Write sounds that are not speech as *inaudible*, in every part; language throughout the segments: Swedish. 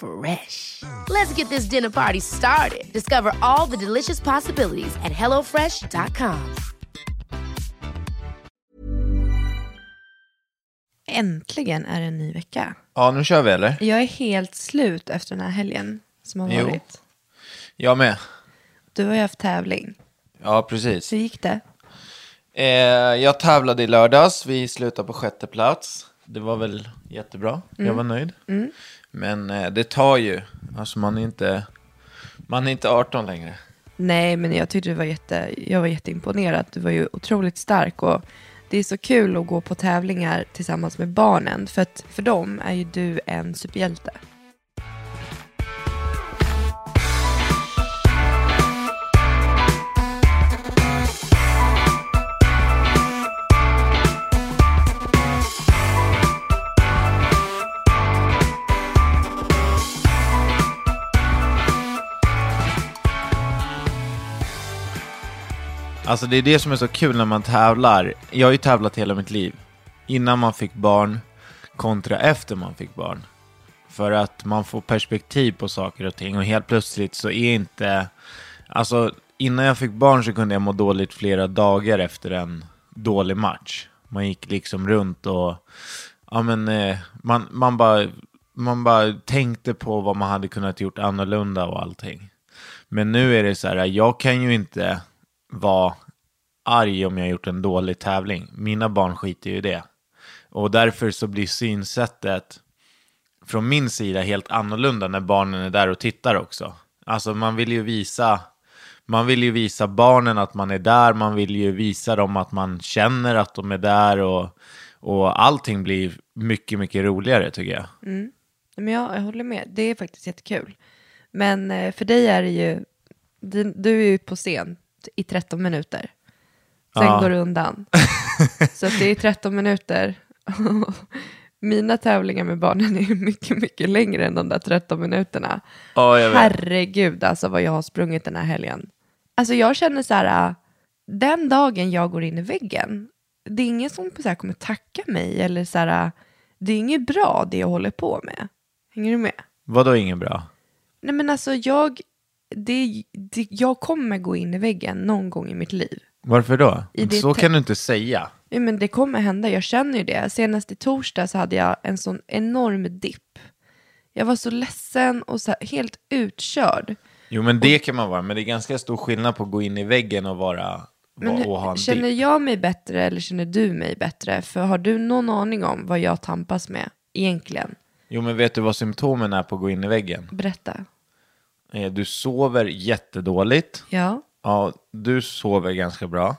Fresh. Let's get this dinner party started. Discover all the delicious possibilities at hellofresh.com. Äntligen är det en ny vecka. Ja, nu kör vi eller? Jag är helt slut efter den här helgen som har Jo. varit. Jag med. Du har ju haft tävling. Ja, precis. Hur gick det? Eh, jag tävlade i lördags. Vi slutade på sjätte plats. Det var väl jättebra. Jag var nöjd. Men eh, det tar ju. Alltså man är inte, man är inte 18 längre. Nej, men jag tyckte det var jätte, jag var jätteimponerad. Du var ju otroligt stark och det är så kul att gå på tävlingar tillsammans med barnen. För att för dem är ju du en superhjälte. Alltså det är det som är så kul när man tävlar. Jag har ju tävlat hela mitt liv. Innan man fick barn kontra efter man fick barn. För att man får perspektiv på saker och ting och helt plötsligt så är inte... Alltså innan jag fick barn så kunde jag må dåligt flera dagar efter en dålig match. Man gick liksom runt och... Ja men eh, man, man, bara, man bara tänkte på vad man hade kunnat gjort annorlunda och allting. Men nu är det så här, jag kan ju inte vara arg om jag gjort en dålig tävling. Mina barn skiter ju i det. Och därför så blir synsättet från min sida helt annorlunda när barnen är där och tittar också. Alltså man vill ju visa man vill ju visa barnen att man är där, man vill ju visa dem att man känner att de är där och, och allting blir mycket, mycket roligare tycker jag. Mm. Men jag, jag håller med, det är faktiskt jättekul. Men eh, för dig är det ju, du, du är ju på scen i 13 minuter. Sen Ja. går du undan. *laughs* Så att det är 13 minuter. *laughs* Mina tävlingar med barnen är mycket, mycket längre än de där 13 minuterna. Vet. Herregud alltså vad jag har sprungit den här helgen. Alltså jag känner så här, äh, den dagen jag går in i väggen, det är ingen som så här kommer tacka mig eller så här, äh, det är inget bra det jag håller på med. Hänger du med? Vadå inget bra? Nej men alltså jag, det, det, jag kommer gå in i väggen någon gång i mitt liv. Varför då? Så kan du inte säga. Ja, men det kommer hända, jag känner ju det. Senast i torsdag så hade jag en sån enorm dipp. Jag var så ledsen och så här, helt utkörd. Jo men det kan man vara, men det är ganska stor skillnad på att gå in i väggen och vara Men och ha en känner dipp. jag mig bättre eller känner du mig bättre? För har du någon aning om vad jag tampas med egentligen? Jo men vet du vad symptomen är på att gå in i väggen? Berätta. Eh, Du sover jättedåligt. Ja. Ja, du sover ganska bra.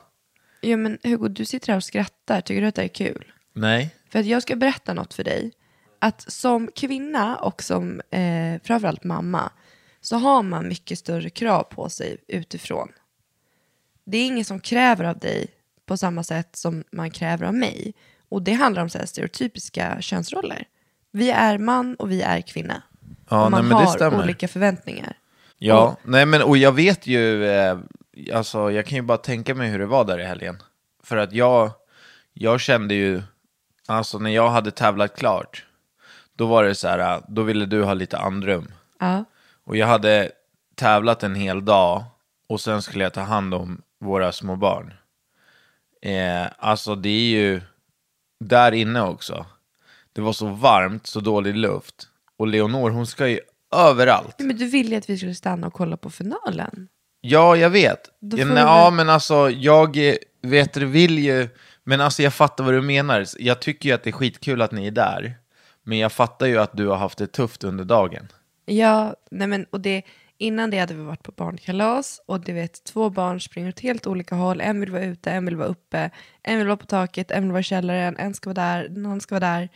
Ja men Hugo, du sitter här och skrattar. Tycker du att det är kul? Nej. För att jag ska berätta något för dig. Att som kvinna och som eh, framförallt mamma så har man mycket större krav på sig utifrån. Det är ingen som kräver av dig på samma sätt som man kräver av mig. Och det handlar om så stereotypiska könsroller. Vi är man och vi är kvinna. Ja, och man nej, har olika förväntningar. Ja, nej men och jag vet ju, eh, alltså jag kan ju bara tänka mig hur det var där i helgen. För att jag, jag kände ju, alltså när jag hade tävlat klart, då var det så här, då ville du ha lite andrum. Ja. Och jag hade tävlat en hel dag och sen skulle jag ta hand om våra små barn. Eh, alltså det är ju där inne också. Det var så varmt, så dålig luft. Och Leonor hon ska ju överallt. Men du ville ju att vi skulle stanna och kolla på finalen. Ja, jag vet. Då får nej, du ja, men alltså jag eh, vet du vill ju, men alltså jag fattar vad du menar. Jag tycker ju att det är skitkul att ni är där. Men jag fattar ju att du har haft det tufft under dagen. Ja, nej men, och det, innan det hade vi varit på barnkalas och du vet två barn springer åt helt olika håll. En vill vara ute, en vill vara uppe, en vill vara på taket, en vill vara i källaren, en ska vara där, andra ska vara där.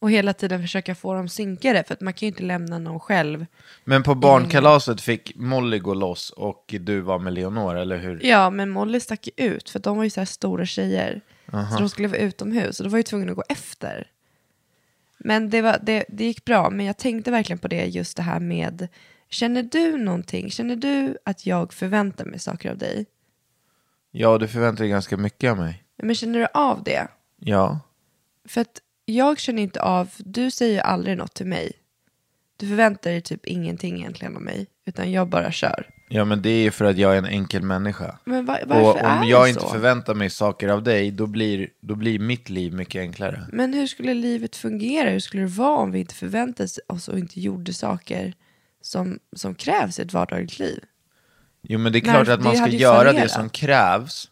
Och hela tiden försöka få dem synkade för att man kan ju inte lämna någon själv. Men på barnkalaset fick Molly gå loss och du var med Leonor, eller hur? Ja, men Molly stack ju ut för de var ju så här stora tjejer. Så de skulle vara utomhus och då var jag tvungen att gå efter. Men det, var, det, det gick bra, men jag tänkte verkligen på det just det här med Känner du någonting? Känner du att jag förväntar mig saker av dig? Ja, du förväntar dig ganska mycket av mig. Men känner du av det? Ja. För att jag känner inte av, du säger ju aldrig något till mig. Du förväntar dig typ ingenting egentligen av mig, utan jag bara kör. Ja, men det är ju för att jag är en enkel människa. Men va- varför Och är om det jag så? inte förväntar mig saker av dig, då blir, då blir mitt liv mycket enklare. Men hur skulle livet fungera? Hur skulle det vara om vi inte förväntade oss och inte gjorde saker som, som krävs i ett vardagligt liv? Jo, men det är klart för att man ska göra det som krävs.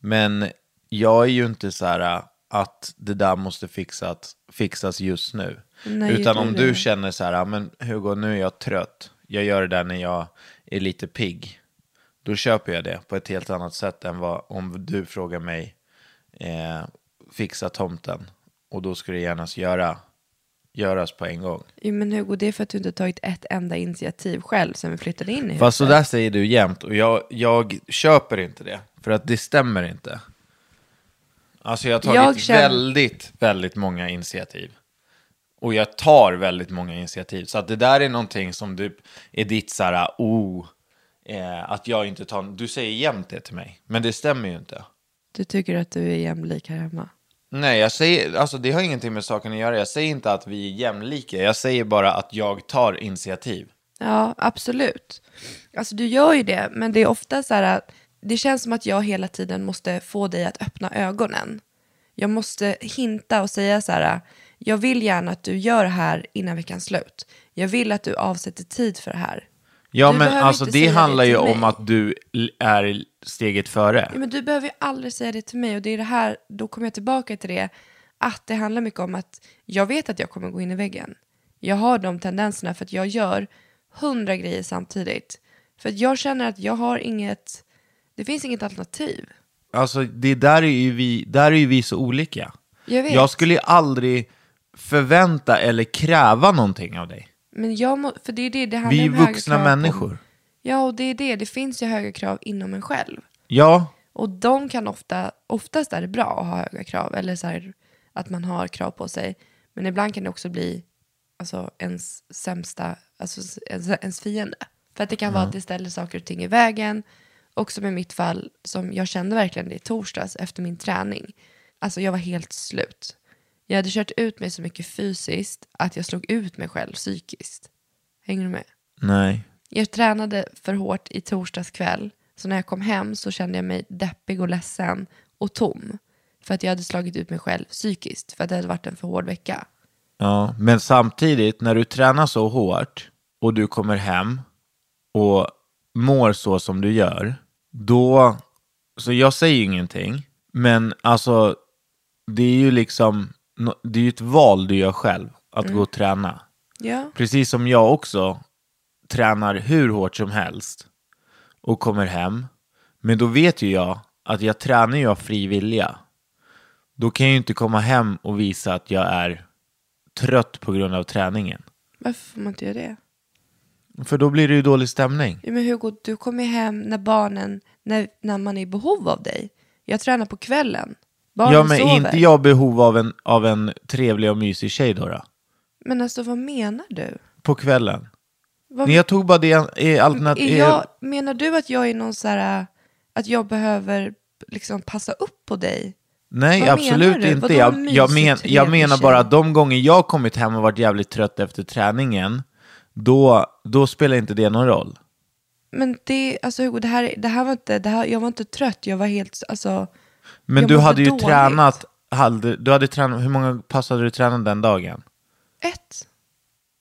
Men jag är ju inte så här att det där måste fixas, fixas just nu. Nej, Utan om du känner så här, "Ja, men Hugo, nu är jag trött. Jag gör det där när jag är lite pigg. Då köper jag det på ett helt annat sätt än vad om du frågar mig eh, fixa tomten. Och då ska det gärna göra, göras på en gång. Jo, men Hugo, det är för att du inte tagit ett enda initiativ själv sen vi flyttade in i huset. Fast så där säger du jämt och jag, jag köper inte det. För att det stämmer inte. Alltså jag har tagit Jag känner- väldigt, väldigt många initiativ. Och jag tar väldigt många initiativ. Så att det där är någonting som du är ditt så här, oh, eh, att jag inte tar, du säger jämt det till mig. Men det stämmer ju inte. Du tycker att du är jämlik här hemma. Nej, jag säger, alltså det har ingenting med saken att göra. Jag säger inte att vi är jämlika. Jag säger bara att jag tar initiativ. Ja, absolut. Alltså du gör ju det, men det är ofta så här att det känns som att jag hela tiden måste få dig att öppna ögonen. Jag måste hinta och säga så här, jag vill gärna att du gör det här innan veckans slut. Jag vill att du avsätter tid för det här. Ja, Du men alltså det säga det handlar ju mig. om att du är steget före. Ja, men du behöver ju aldrig säga det till mig och det är det här, då kommer jag tillbaka till det, att det handlar mycket om att jag vet att jag kommer gå in i väggen. Jag har de tendenserna för att jag gör hundra grejer samtidigt. För att jag känner att jag har inget, det finns inget alternativ. Alltså det där är ju vi, där är ju vi så olika. Jag vet. Jag skulle ju aldrig förvänta eller kräva någonting av dig. Men jag må, för det är det, det handlar Vi är om höga vuxna människor. Ja, och det är det, det finns ju höga krav inom en själv. Ja, Och de kan ofta, oftast är det bra att ha höga krav, eller så här, att man har krav på sig. Men ibland kan det också bli alltså, ens sämsta, alltså ens, ens fiende. För att det kan vara att det ställer saker och ting i vägen. Och som i mitt fall, som jag kände verkligen det i torsdags efter min träning. Alltså jag var helt slut. Jag hade kört ut mig så mycket fysiskt att jag slog ut mig själv psykiskt. Hänger du med? nej. Jag tränade för hårt i torsdags kväll. Så när jag kom hem så kände jag mig deppig och ledsen och tom. För att jag hade slagit ut mig själv psykiskt. För att det hade varit en för hård vecka. Ja, men samtidigt när du tränar så hårt och du kommer hem och mår så som du gör, då, så jag säger ingenting, men alltså det är ju liksom, det är ju ett val du gör själv, att gå och träna. Ja. Precis som jag också tränar hur hårt som helst och kommer hem. Men då vet ju jag att jag tränar ju av fri vilja. Då kan jag ju inte komma hem och visa att jag är trött på grund av träningen. Varför får man inte göra det? För då blir det ju dålig stämning. Ja, men Hugo, du kommer hem när barnen, när, när man är i behov av dig. Jag tränar på kvällen. Barnen ja, men sover. inte jag behov av en, av en trevlig och mysig tjej då? då? Men alltså vad menar du? På kvällen? Vad, Nej, jag tog bara det alternativ... är jag, menar du att jag är någon så här, att jag behöver liksom passa upp på dig? Nej, Vad absolut inte. Jag, jag, men, jag menar bara att de gånger jag kommit hem och varit jävligt trött efter träningen, då, då spelar inte det någon roll. Men det, alltså Hugo, det här, det här var inte, det här, jag var inte trött, jag var helt, alltså. Men du hade ju dåligt. tränat, hade, du hade tränat, hur många pass hade du tränat den dagen? Ett.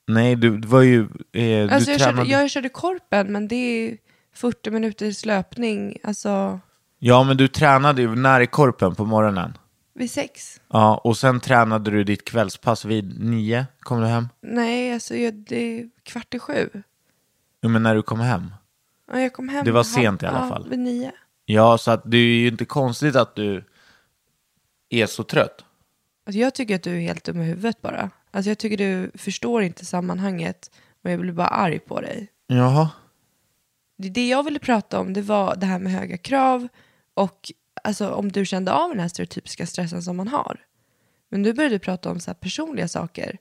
Nej, du var ju... Eh, Alltså du jag, tränade... körde, jag körde korpen, men det är 40 minuters löpning, alltså Ja, men du tränade ju när i korpen på morgonen. Vid sex. Ja, och sen tränade du ditt kvällspass vid nio, kom du hem? Nej, alltså jag, det är kvart i sju. Jo, men när du kom hem? Ja, jag kom hem. Det var sent i alla ja, fall. vid nio. Ja, så att det är ju inte konstigt att du är så trött. Alltså jag tycker att du är helt dum i huvudet bara. Alltså jag tycker du förstår inte sammanhanget och jag blir bara arg på dig. Jaha. Det, det jag ville prata om det var det här med höga krav och alltså, om du kände av den här stereotypiska stressen som man har. Men nu börjar du prata om så här personliga saker.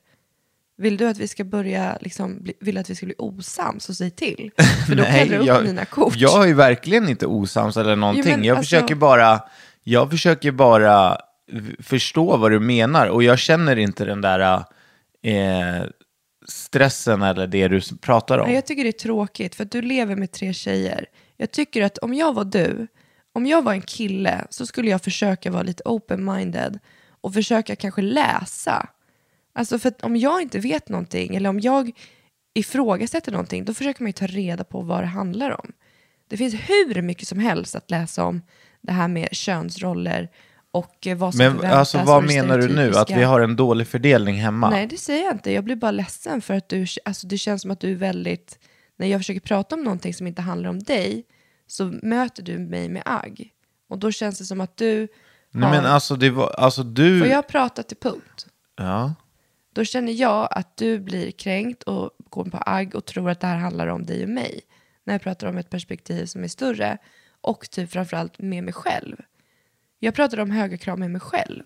Vill du att vi ska börja, liksom, bli, vill att vi ska bli osams så säg till. För då *laughs* kan jag dra upp mina kort. jag är verkligen inte osams eller någonting. men jag, alltså- försöker bara, jag försöker bara förstå vad du menar och jag känner inte den där eh, stressen eller det du pratar om. Nej, jag tycker det är tråkigt för att du lever med tre tjejer. Jag tycker att om jag var du, om jag var en kille så skulle jag försöka vara lite open-minded och försöka kanske läsa. Alltså för att om jag inte vet någonting eller om jag ifrågasätter någonting då försöker man ju ta reda på vad det handlar om. Det finns hur mycket som helst att läsa om det här med könsroller och eh, vad som Men förväntas. alltså vad menar du nu? Att vi har en dålig fördelning hemma? Nej, det säger jag inte. Jag blir bara ledsen för att du, alltså det känns som att du är väldigt, när jag försöker prata om någonting som inte handlar om dig, så möter du mig med agg. Och då känns det som att du Nej har, men alltså, det var, alltså du... får jag prata till punkt? Ja. Då känner jag att du blir kränkt och går på agg och tror att det här handlar om dig och mig. När jag pratar om ett perspektiv som är större och typ framförallt med mig själv. Jag pratar om höga krav med mig själv.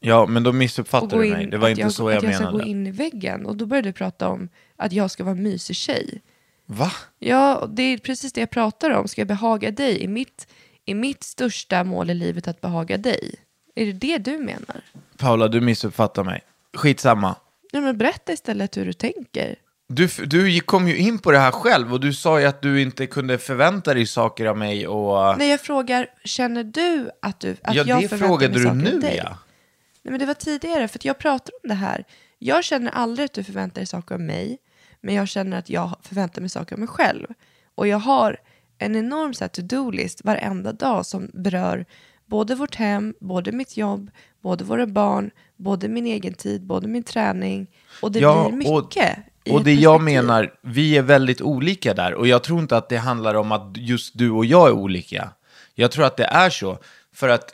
ja, men då missuppfattade du mig. Det var att inte jag, så att jag, jag ska menade. gå in i väggen. Och då började du prata om att jag ska vara en mysig tjej. Va? Ja, det är precis det jag pratar om. Ska jag behaga dig? Är mitt, är mitt största mål i livet att behaga dig? Är det det du menar? Paula, du missuppfattar mig. Skitsamma. Nej, men berätta istället hur du tänker. Du, du kom ju in på det här själv och du sa ju att du inte kunde förvänta dig saker av mig och... Nej, jag frågar, känner du att, du, att ja, jag det förväntar frågade mig du saker nu av dig? ja. Nej, men det var tidigare, för jag pratar om det här. Jag känner aldrig att du förväntar dig saker av mig, men jag känner att jag förväntar mig saker av mig själv. Och jag har en enorm to-do-list varenda dag som berör både vårt hem, både mitt jobb, både våra barn, både min egen tid, både min träning. Och det Ja, blir och- mycket. Och ett det jag menar, vi är väldigt olika där. Och jag tror inte att det handlar om att just du och jag är olika. Jag tror att det är så. För att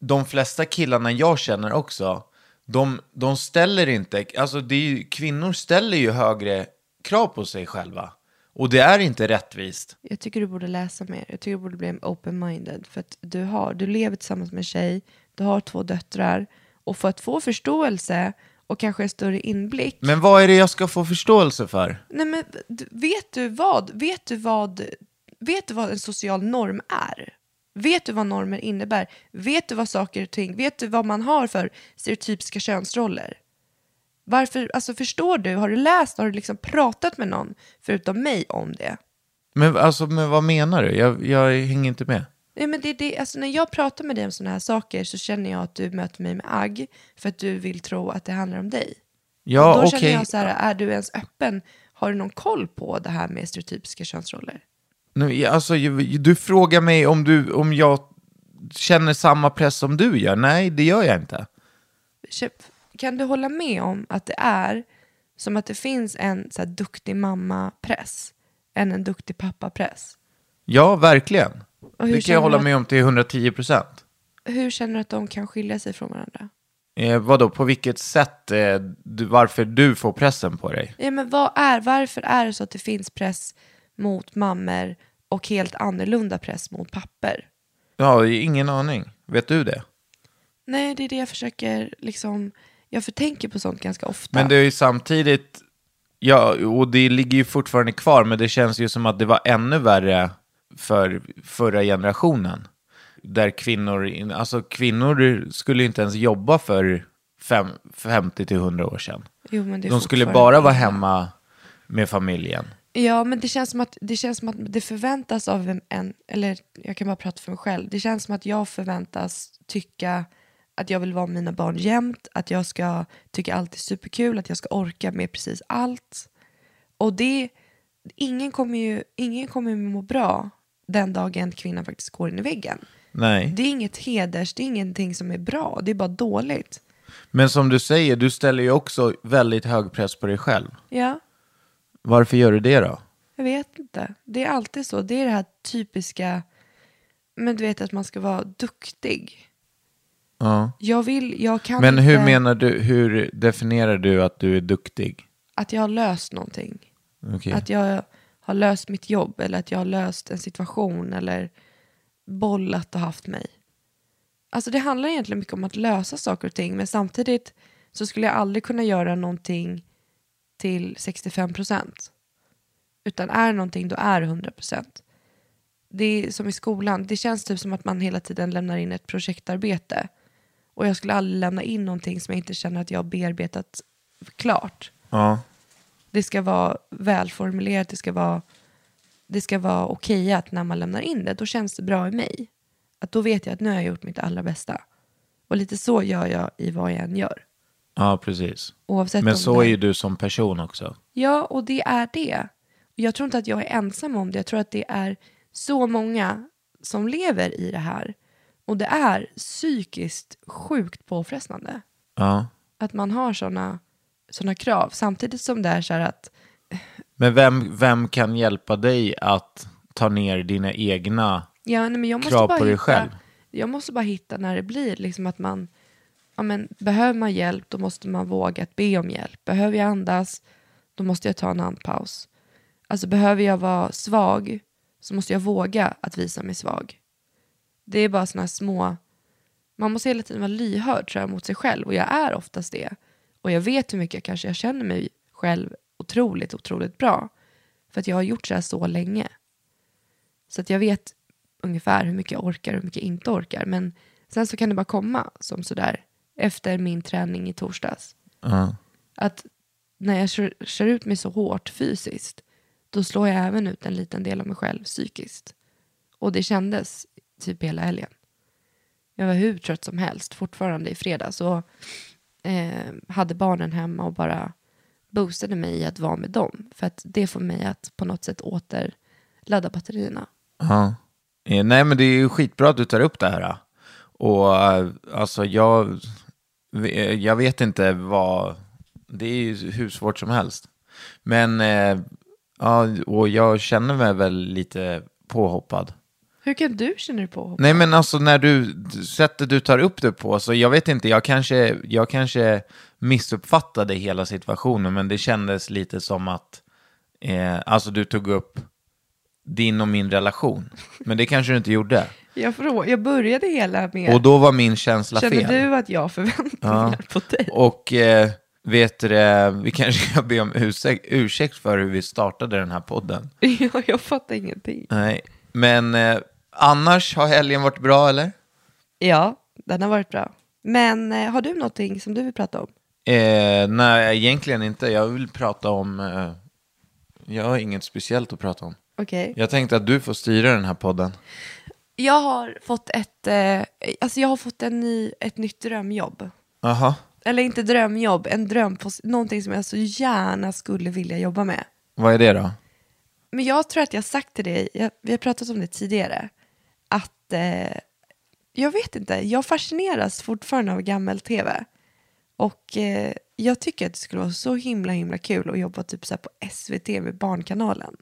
de flesta killarna jag känner också, de, de ställer inte, alltså det är ju, kvinnor ställer ju högre krav på sig själva. Och det är inte rättvist. Jag tycker du borde läsa mer. Jag tycker du borde bli open-minded. För att du, har, du lever tillsammans med en tjej, du har två döttrar. Och för att få förståelse och kanske en större inblick. Men vad är det jag ska få förståelse för? Nej, men, vet, du vad, vet, du vad, vet du vad en social norm är? Vet du vad normer innebär? Vet du vad saker och ting, vet du vad man har för stereotypiska könsroller? Varför, alltså förstår du, har du läst, har du liksom pratat med någon förutom mig om det? Men, alltså, men vad menar du? Jag, jag hänger inte med. Nej, men det, det, alltså när jag pratar med dig om sådana här saker så känner jag att du möter mig med agg för att du vill tro att det handlar om dig. Ja, Då okej. känner jag så här, är du ens öppen? Har du någon koll på det här med stereotypiska könsroller? Nu, alltså, du frågar mig om, du, om jag känner samma press som du gör. Nej, det gör jag inte. Kan du hålla med om att det är som att det finns en så här, duktig mamma-press än en duktig pappa-press? Ja, verkligen. Det kan jag hålla med om till 110 procent. Hur känner du att de kan skilja sig från varandra? Eh, vadå, på vilket sätt, eh, du, varför du får pressen på dig? Ja, men vad är, varför är det så att det finns press mot mammor och helt annorlunda press mot papper? Ja, ingen aning. Vet du det? Nej, det är det jag försöker liksom, jag förtänker på sånt ganska ofta. Men det är ju samtidigt, ja, och det ligger ju fortfarande kvar, men det känns ju som att det var ännu värre för förra generationen. där kvinnor, in- alltså kvinnor skulle ju inte ens jobba för fem, 50 till 100 år sedan. Jo, De skulle bara vara hemma med familjen. Ja, men det känns, som att, det känns som att det förväntas av en, en, eller jag kan bara prata för mig själv, det känns som att jag förväntas tycka att jag vill vara med mina barn jämt, att jag ska tycka allt är superkul, att jag ska orka med precis allt. Och det, ingen kommer ju ingen kommer må bra den dagen kvinnan faktiskt går in i väggen. Nej. Det är inget heders, det är ingenting som är bra, det är bara dåligt. Men som du säger, du ställer ju också väldigt hög press på dig själv. Ja, Varför gör du det då? Jag vet inte. Det är alltid så. Det är det här typiska, men du vet att man ska vara duktig. Ja. Jag vill, jag kan Men inte hur menar du, hur definierar du att du är duktig? att jag har löst någonting. Okej. Att jag har löst mitt jobb eller att jag har löst en situation eller bollat och haft mig. Alltså det handlar egentligen mycket om att lösa saker och ting men samtidigt så skulle jag aldrig kunna göra någonting till 65 procent. Utan är någonting då är det 100 procent. Det är som i skolan, det känns typ som att man hela tiden lämnar in ett projektarbete. Och jag skulle aldrig lämna in någonting som jag inte känner att jag har bearbetat klart. Ja. Det ska vara välformulerat, det ska vara, det ska vara okejat när man lämnar in det. Då känns det bra i mig. Att då vet jag att nu har jag gjort mitt allra bästa. Och lite så gör jag i vad jag än gör. ja, precis. Oavsett Men så det är ju du som person också. Ja, och det är det. Jag tror inte att jag är ensam om det. Jag tror att det är så många som lever i det här. Och det är psykiskt sjukt påfrestande. Ja. Att man har såna, såna krav. Samtidigt som det är så här att Men vem, vem kan hjälpa dig att ta ner dina egna Ja, nej, men jag måste krav bara på dig hitta, själv? Jag måste bara hitta när det blir liksom att man, ja, men, behöver man hjälp då måste man våga att be om hjälp. Behöver jag andas då måste jag ta en andpaus. Alltså behöver jag vara svag så måste jag våga att visa mig svag. Det är bara såna små, man måste hela tiden vara lyhörd tror jag, mot sig själv och jag är oftast det. Och jag vet hur mycket jag kanske jag känner mig själv otroligt, otroligt bra. För att jag har gjort så här så länge. Så att jag vet ungefär hur mycket jag orkar och hur mycket jag inte orkar. Men sen så kan det bara komma som sådär efter min träning i torsdags. Ja. Att när jag kör, kör ut mig så hårt fysiskt då slår jag även ut en liten del av mig själv psykiskt. Och det kändes typ hela helgen. Jag var hur trött som helst fortfarande i fredags och eh, hade barnen hemma och bara boostade mig i att vara med dem. För att det får mig att på något sätt återladda batterierna. Ja. Eh, nej, men det är ju skitbra att du tar upp det här. Och eh, alltså jag, eh, jag vet inte vad, det är ju hur svårt som helst. Men, ja, och jag känner mig väl lite påhoppad. Hur kan du känna dig på? Nej men alltså när du, sättet du tar upp det på, så jag vet inte, jag kanske, jag kanske missuppfattade hela situationen, men det kändes lite som att, eh, alltså du tog upp din och min relation. Men det kanske du inte gjorde. *laughs* Jag, frå- jag började hela med, Och då var min känsla känner fel. du att jag har förväntningar på dig? Och eh, vet du vi kanske ska be om ursäkt, ursäkt för hur vi startade den här podden. *laughs* Ja, jag fattar ingenting. Nej, men eh, annars har helgen varit bra eller? Ja, den har varit bra. Men eh, har du någonting som du vill prata om? Eh, nej, egentligen inte. Jag vill prata om... Eh, jag har inget speciellt att prata om. Okej. Jag tänkte att du får styra den här podden. Jag har fått ett, eh, alltså jag har fått en ny, ett nytt drömjobb. Jaha, Eller inte drömjobb, en dröm på någonting som jag så gärna skulle vilja jobba med. vad är det då? Men jag tror att jag har sagt till dig, jag, vi har pratat om det tidigare, att eh, jag vet inte, jag fascineras fortfarande av gammel-tv. Och eh, jag tycker att det skulle vara så himla himla kul att jobba typ så här på SVT med Barnkanalen.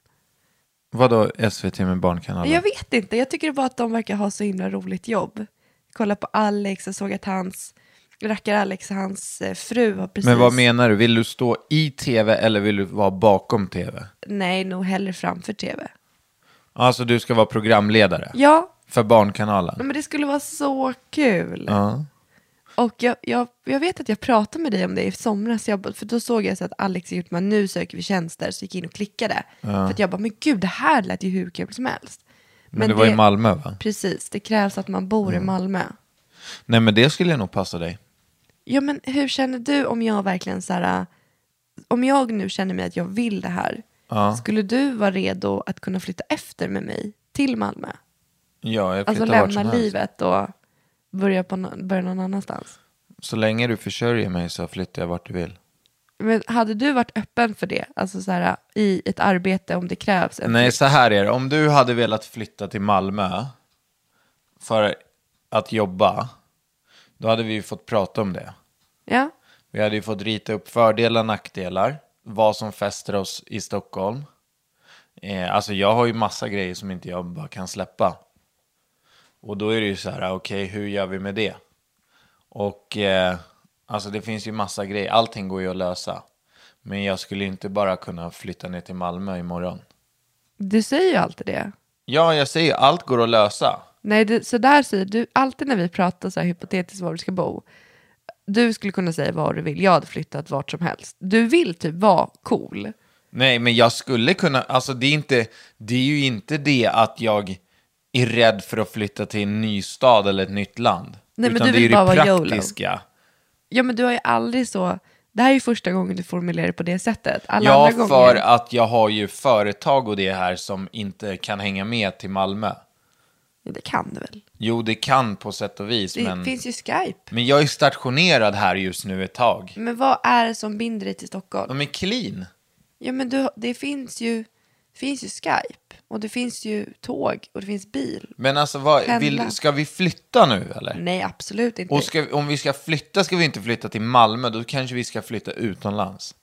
Vadå SVT med Barnkanalen? Jag vet inte, jag tycker bara att de verkar ha så himla roligt jobb. Kolla på Alex, jag såg att hans, rackar Alex, hans eh, fru har precis... Men vad menar du? Vill du stå i tv eller vill du vara bakom tv? Nej, nog hellre framför tv. Alltså du ska vara programledare Ja, för Barnkanalen? men det skulle vara så kul. Ja. Och jag, jag, jag vet att jag pratade med dig om det i somras, jag, för då såg jag så att Alex med nu söker vi tjänster, så gick jag in och klickade. För att jag bara, men gud det här lät ju hur kul som helst. Men, Men det var det- i Malmö va? Precis, det krävs att man bor i Malmö. Nej men det skulle nog passa dig. Ja, men hur känner du om jag verkligen så här, om jag nu känner mig att jag vill det här, Ja, skulle du vara redo att kunna flytta efter med mig till Malmö? Ja jag Alltså lämna livet och börja, på, börja någon annanstans. Så länge du försörjer mig så flyttar jag vart du vill. Men hade du varit öppen för det, alltså så här, i ett arbete om det krävs? Nej, så här är det. Om du hade velat flytta till Malmö för att jobba, då hade vi ju fått prata om det. Ja, Vi hade ju fått rita upp fördelar och nackdelar, vad som fäster oss i Stockholm. Eh, alltså jag har ju massa grejer som inte jag bara kan släppa. Och då är det ju så här, okej, hur gör vi med det? Och eh, alltså det finns ju massa grejer, allting går ju att lösa. Men jag skulle inte bara kunna flytta ner till Malmö imorgon. du säger ju alltid det. Ja, jag säger allt går att lösa. Nej, det, så där säger du alltid när vi pratar så här hypotetiskt var du ska bo. Du skulle kunna säga vad du vill, jag hade flyttat vart som helst. Du vill typ vara cool. Nej, men jag skulle kunna, alltså det är, inte, det är ju inte det att jag är rädd för att flytta till en ny stad eller ett nytt land. Nej, men Utan du det är vill ju bara det vara YOLO. praktiska. Ja men du har ju aldrig så, det här är ju första gången du formulerar det på det sättet. Alla Ja, andra för gånger, att jag har ju företag och det här som inte kan hänga med till Malmö. Ja, det kan du väl? Jo, det kan på sätt och vis, Det men, finns ju Skype. men jag är stationerad här just nu ett tag. Men vad är det som binder dig till Stockholm? De är clean. Ja men du, det finns ju, det finns ju Skype. Och det finns ju tåg och det finns bil. Men alltså, vad, Pendla. vill, ska vi flytta nu eller? Nej absolut inte. Och ska, om vi ska flytta ska vi inte flytta till Malmö, då kanske vi ska flytta utomlands.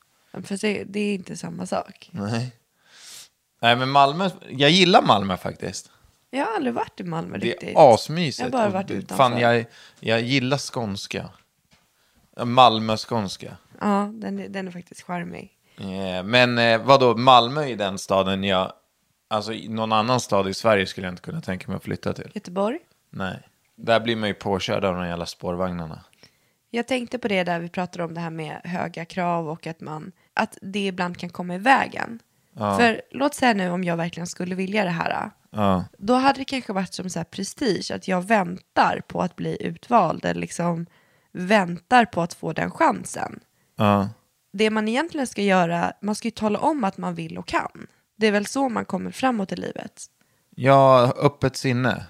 För det, det är inte samma sak. Nej. Nej, men Malmö, jag gillar Malmö faktiskt. Jag har aldrig varit i Malmö Det riktigt. är asmysigt. Jag har bara Och varit det- utanför. Fan, jag, jag gillar skånska. Ja, Malmö-skånska. Ja, den, är- den är faktiskt charmig. Eh, Men eh, vadå, Malmö är den staden jag... Alltså någon annan stad i Sverige skulle jag inte kunna tänka mig att flytta till. Göteborg? Nej. Där blir man ju påkörd av de jävla spårvagnarna. Jag tänkte på det där vi pratade om det här med höga krav och att man att det ibland kan komma i vägen. För låt säga nu om jag verkligen skulle vilja det här. Ja. Då hade det kanske varit som så här prestige att jag väntar på att bli utvald eller liksom väntar på att få den chansen. Ja. Det man egentligen ska göra, man ska ju tala om att man vill och kan. Det är väl så man kommer framåt i livet. Ja, öppet sinne.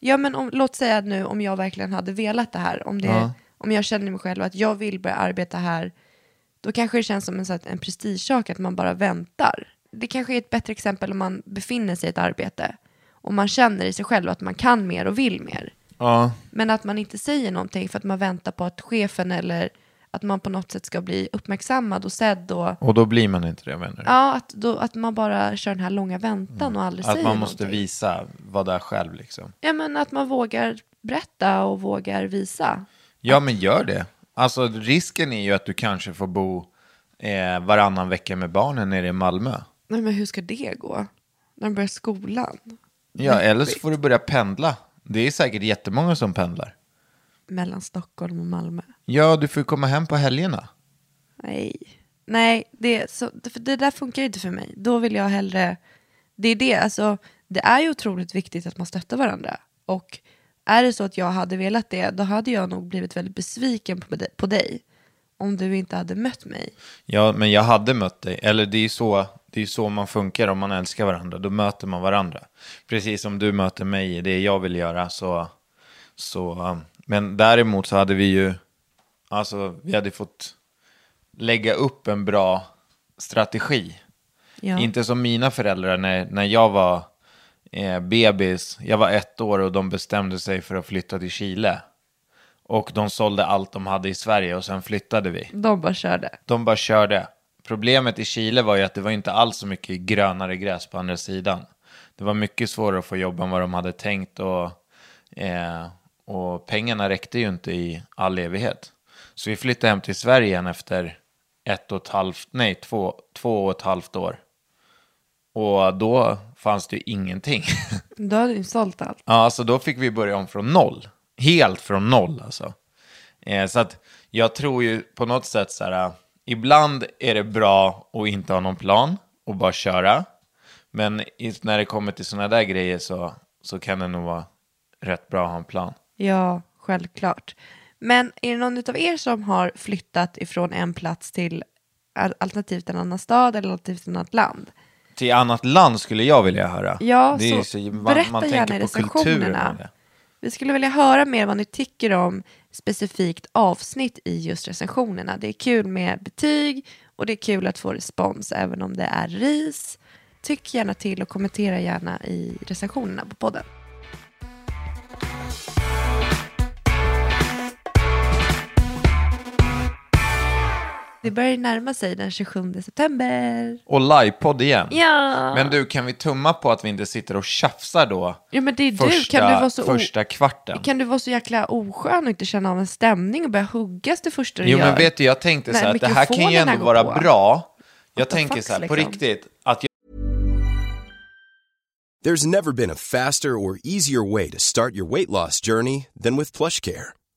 Ja men om, låt säga nu om jag verkligen hade velat det här, om, det, Ja. om jag känner mig själv att jag vill börja arbeta här, då kanske det känns som en, en prestigesak att man bara väntar. Det kanske är ett bättre exempel om man befinner sig i ett arbete och man känner i sig själv att man kan mer och vill mer. Ja. Men att man inte säger någonting för att man väntar på att chefen eller att man på något sätt ska bli uppmärksammad och sedd och Och då blir man inte det, menar du? ja, att, då, att man bara kör den här långa väntan och aldrig Att säger man måste någonting. visa vad det är själv liksom. Ja men att man vågar berätta och vågar visa. Ja, men gör det. Alltså risken är ju att du kanske får bo eh, varannan vecka med barnen nere i Malmö. Nej men hur ska det gå? När de börjar skolan? Ja, eller så får du börja pendla. Det är säkert jättemånga som pendlar. Mellan Stockholm och Malmö? Ja, du får ju komma hem på helgerna. Nej. Nej, det, så, det där funkar inte för mig. Då vill jag hellre... Det är det, alltså, det är ju otroligt viktigt att man stöttar varandra. Och är det så att jag hade velat det, då hade jag nog blivit väldigt besviken på dig, på dig om du inte hade mött mig. Ja, men jag hade mött dig. Eller det är ju så, det är så man funkar om man älskar varandra. Då möter man varandra. Precis som du möter mig i det jag vill göra. Så, så, um, men däremot så hade vi ju, alltså vi hade fått lägga upp en bra strategi. Ja. Inte som mina föräldrar när, när jag var eh, bebis. Jag var ett år och de bestämde sig för att flytta till Chile. Och de sålde allt de hade i Sverige och sen flyttade vi. De bara körde. De bara körde. Problemet i Chile var ju att det var inte alls så mycket grönare gräs på andra sidan. Det var mycket svårare att få jobb än vad de hade tänkt och, eh, och pengarna räckte ju inte i all evighet. Så vi flyttade hem till Sverige igen efter ett och ett halvt, nej två, två och ett halvt år. Och då fanns det ju ingenting. *laughs* Då hade du sålt allt. Ja, alltså då fick vi börja om från noll. Helt från noll alltså. Eh, så att jag tror ju på något sätt så här, äh, ibland är det bra att inte ha någon plan och bara köra. Men när det kommer till sådana där grejer så, så kan det nog vara rätt bra att ha en plan. Ja, självklart. Men är det någon av er som har flyttat ifrån en plats till al- alternativt en annan stad eller alternativt ett annat land? Till annat land skulle jag vilja höra. Ja, det är så så, man, berätta man gärna i recensionerna. Vi skulle vilja höra mer vad ni tycker om specifikt avsnitt i just recensionerna. Det är kul med betyg och det är kul att få respons även om det är ris. Tyck gärna till och kommentera gärna i recensionerna på podden. Det börjar närma sig den 27 september. Och livepodd igen. Ja! Men du, kan vi tumma på att vi inte sitter och tjafsar då? ja men det är Första, du. Kan du, vara så första kvarten. kan du vara så jäkla oskön och inte känna av en stämning och börja huggas det första du Jo, gör? men vet du, jag tänkte så här att det här kan ju ändå vara på. bra. Jag tänker fuck, så här, på liksom? riktigt, att jag There's never been a faster or easier way to start your weight loss journey than with PlushCare.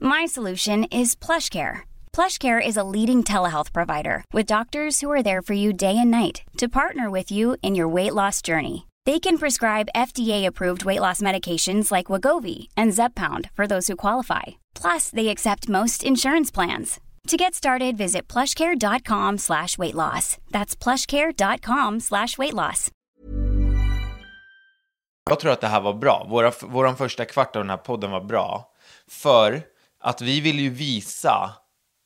My solution is PlushCare. PlushCare is a leading telehealth provider with doctors who are there for you day and night to partner with you in your weight loss journey. They can prescribe FDA-approved weight loss medications like Wagovi and Zepbound for those who qualify. Plus, they accept most insurance plans. To get started, visit plushcare.com slash weight loss. That's plushcare.com slash weight loss. Jag tror att det här var bra. Våra, våran första kvart av. För att vi vill ju visa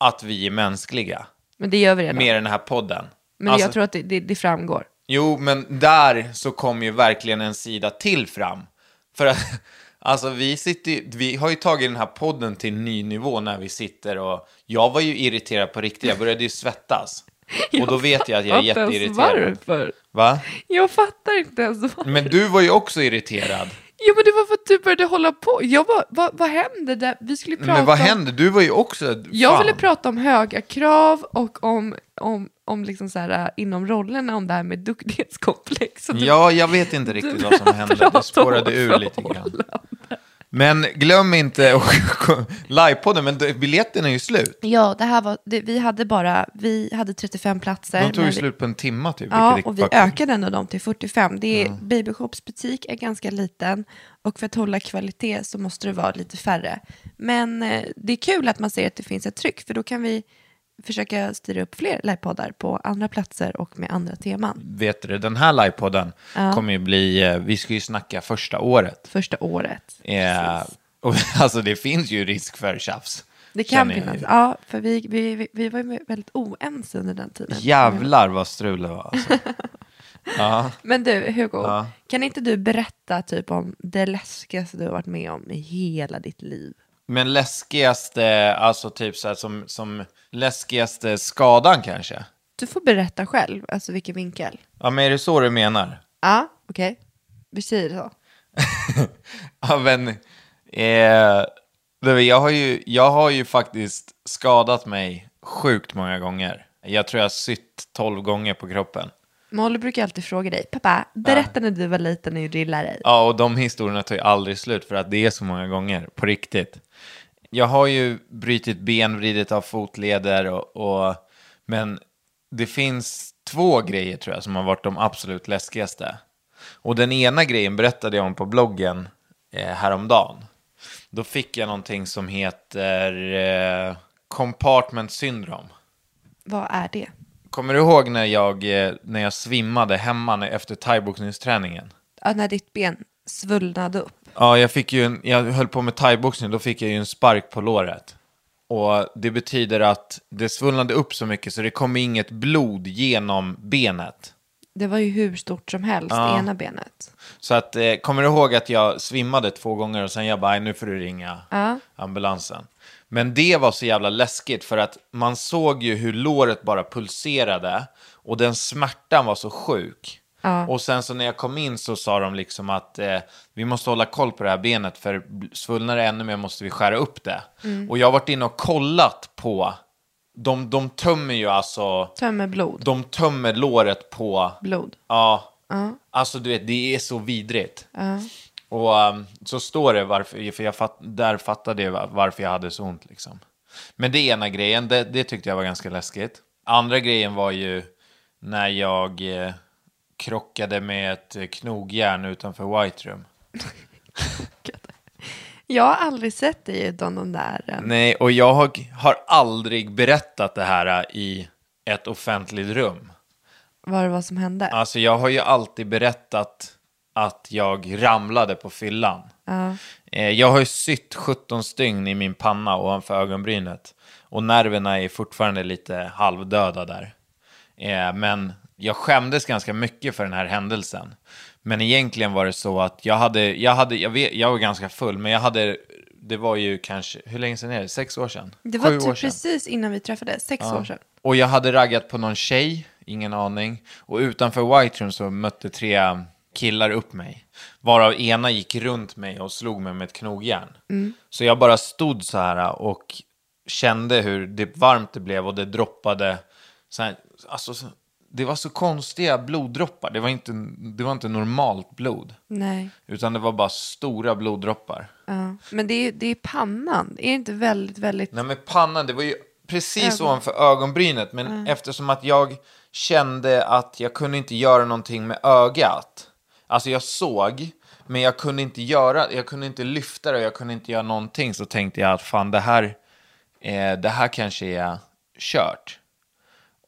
att vi är mänskliga. Men det gör vi redan. Med den här podden. Men Alltså- jag tror att det, det, det framgår. Jo, men där så kom ju verkligen en sida till fram. För att, *laughs* alltså vi sitter ju, vi har ju tagit den här podden till en ny nivå när vi sitter och jag var ju irriterad på riktigt, jag började ju svettas. *laughs* Och då vet jag att jag är fattar ens jätteirriterad. Varför? Va? Jag fattar inte ens varför. Men du var ju också irriterad. *laughs* Jo men det var för att du började hålla på. Jag bara, vad, vad hände där? Vi skulle prata Men vad om... hände? Du var ju också... Jag fan. ville prata om höga krav och om, om, om liksom så här, äh, inom rollerna, om det här med duktighetskomplex. Du- Ja, jag vet inte riktigt vad som hände. Det spårade ur lite grann. Men glöm inte *laughs* livepodden, men biljetten är ju slut. Ja, det här var, det, vi hade bara, vi hade 35 platser. De tog ju slut på en timma typ. Ja, och vi kul. ökade ändå dem till 45. Det är, Baby Shops butik är ganska liten och för att hålla kvalitet så måste det vara lite färre. Men eh, det är kul att man ser att det finns ett tryck för då kan vi försöka styra upp fler livepoddar på andra platser och med andra teman. Vet du, den här livepodden kommer ju bli, eh, vi ska ju snacka första året. Första året. Eh, och, *laughs* alltså det finns ju risk för tjafs. Det kan finnas. ju. Ja, för vi, vi, vi, vi var ju väldigt oense under den tiden. Jävlar vad strul det var. Alltså. *laughs* ja. Men du, Hugo, Ja. kan inte du berätta typ om det läskigaste du har varit med om i hela ditt liv? Men läskigaste, alltså typ så här som, som läskigaste skadan kanske? Du får berätta själv, alltså vilken vinkel. Ja, men är det så du menar? Ja, okej. Vi säger så. *laughs* Ja, men eh, jag, har ju, jag har ju faktiskt skadat mig sjukt många gånger. Jag tror jag har sytt 12 gånger på kroppen. Molly brukar alltid fråga dig, pappa, berätta när du var liten och drillade dig. Ja, och de historierna tar ju aldrig slut för att det är så många gånger, på riktigt. Jag har ju brutit ben, vridit av fotleder och, och men det finns två grejer tror jag som har varit de absolut läskigaste. Och den ena grejen berättade jag om på bloggen eh, häromdagen. Då fick jag någonting som heter eh, compartment syndrome. Vad är det? Kommer du ihåg när jag, eh, när jag svimmade hemma när- efter thaiboxningsträningen? Ja, när ditt ben svullnade upp. Ja, jag fick ju en, jag höll på med thaiboxning, då fick jag ju en spark på låret. Och det betyder att det svullnade upp så mycket så det kom inget blod genom benet. Det var ju hur stort som helst, Ja. ena benet. Så att, eh, kommer du ihåg att jag svimmade två gånger och sen jag bara, "Nej, nu får du ringa Ja. ambulansen. Men det var så jävla läskigt för att man såg ju hur låret bara pulserade och den smärtan var så sjuk. Ja. Och sen så när jag kom in så sa de liksom att eh, vi måste hålla koll på det här benet för svullnar det ännu mer måste vi skära upp det. Och jag har varit inne och kollat på, de, de tömmer ju alltså, Tömmer blod. de tömmer låret på Blod. Ja, alltså du vet, det är så vidrigt. Och um, så står det varför, för jag fatt, där fattade jag varför jag hade så ont liksom. Men det ena grejen, det, det tyckte jag var ganska läskigt. Andra grejen var ju när jag eh, krockade med ett knogjärn utanför White Room. *laughs* Jag har aldrig sett dig utan de där. eh, Nej, och jag har, aldrig berättat det här eh, i ett offentligt rum. Vad det var som hände. Alltså jag har ju alltid berättat att jag ramlade på fyllan. Eh, Jag har ju sytt 17 stygn i min panna ovanför ögonbrynet. Och nerverna är fortfarande lite halvdöda där. Men jag skämdes ganska mycket för den här händelsen. Men egentligen var det så att jag hade, jag hade, jag, vet, jag var ganska full, men jag hade, det var ju kanske, hur länge sedan är det? Sex år sedan? Det Sju var år typ sedan. precis innan vi träffades, sex år sedan. Och jag hade raggat på någon tjej, ingen aning. Och utanför White Room så mötte tre killar upp mig. Varav ena gick runt mig och slog mig med ett knogjärn. Så jag bara stod så här och kände hur det varmt det blev och det droppade. Så här, alltså, så- det var så konstiga bloddroppar. Det var inte, det var inte normalt blod. Nej. Utan det var bara stora bloddroppar. Ja. Men det är, det är pannan. Är det inte väldigt, väldigt... Nej men pannan, det var ju precis ovanför ögonbrynet. Men eftersom att jag kände att jag kunde inte göra någonting med ögat. Alltså jag såg, men jag kunde inte göra, jag kunde inte lyfta det, jag kunde inte göra någonting. Så tänkte jag att fan det här, eh, det här kanske är kört.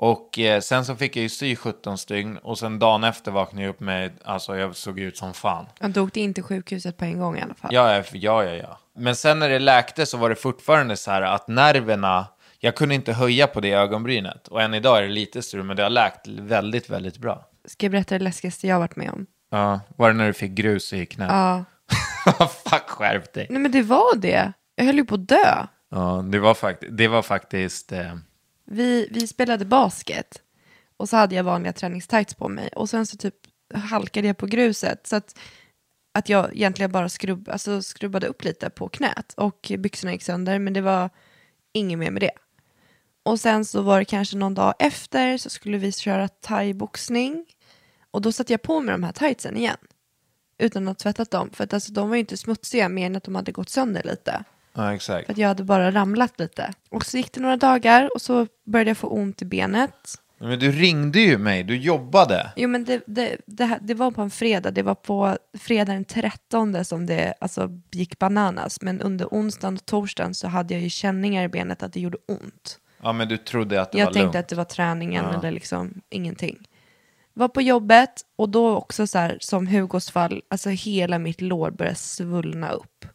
Och eh, sen så fick jag ju sy 17 stygn och sen dagen efter vaknade jag upp med, alltså jag såg ut som fan. Han tog in till sjukhuset på en gång i alla fall. Ja, ja, ja, ja, ja. Men sen när det läkte så var det fortfarande så här att nerverna, jag kunde inte höja på det ögonbrynet. Och än idag är det lite strul, men det har läkt väldigt, väldigt bra. Ska jag berätta det läskigaste jag varit med om? Ja, var det när du fick grus i knät? Ja. *laughs* Fuck, skärp dig. Nej men det var det. Jag höll ju på att dö. Ja, det var, fakt det var faktiskt... Eh, vi, vi spelade basket. Och så hade jag vanliga träningstights på mig. Och sen så typ halkade jag på gruset. Så att, att jag egentligen bara skrubb, alltså skrubbade upp lite på knät. Och byxorna gick sönder. Men det var inget mer med det. Och sen så var det kanske någon dag efter så skulle vi köra thaiboxning. Och då satte jag på mig de här tightsen igen. Utan att ha tvättat dem. För att alltså, de var ju inte smutsiga mer än att de hade gått sönder lite ja, exakt. För att jag hade bara ramlat lite. Och så gick det några dagar och så började jag få ont i benet. Men du ringde ju mig, du jobbade. Jo men det, det, det, här- det var på en fredag, det var på fredag den 13 som det alltså, gick bananas. Men under onsdagen och torsdagen så hade jag ju känningar i benet att det gjorde ont. Ja, men du trodde att det Jag var tänkte lugnt. att det var träningen eller liksom ingenting. Var på jobbet och då också så här som Hugos fall, alltså hela mitt lår började svullna upp.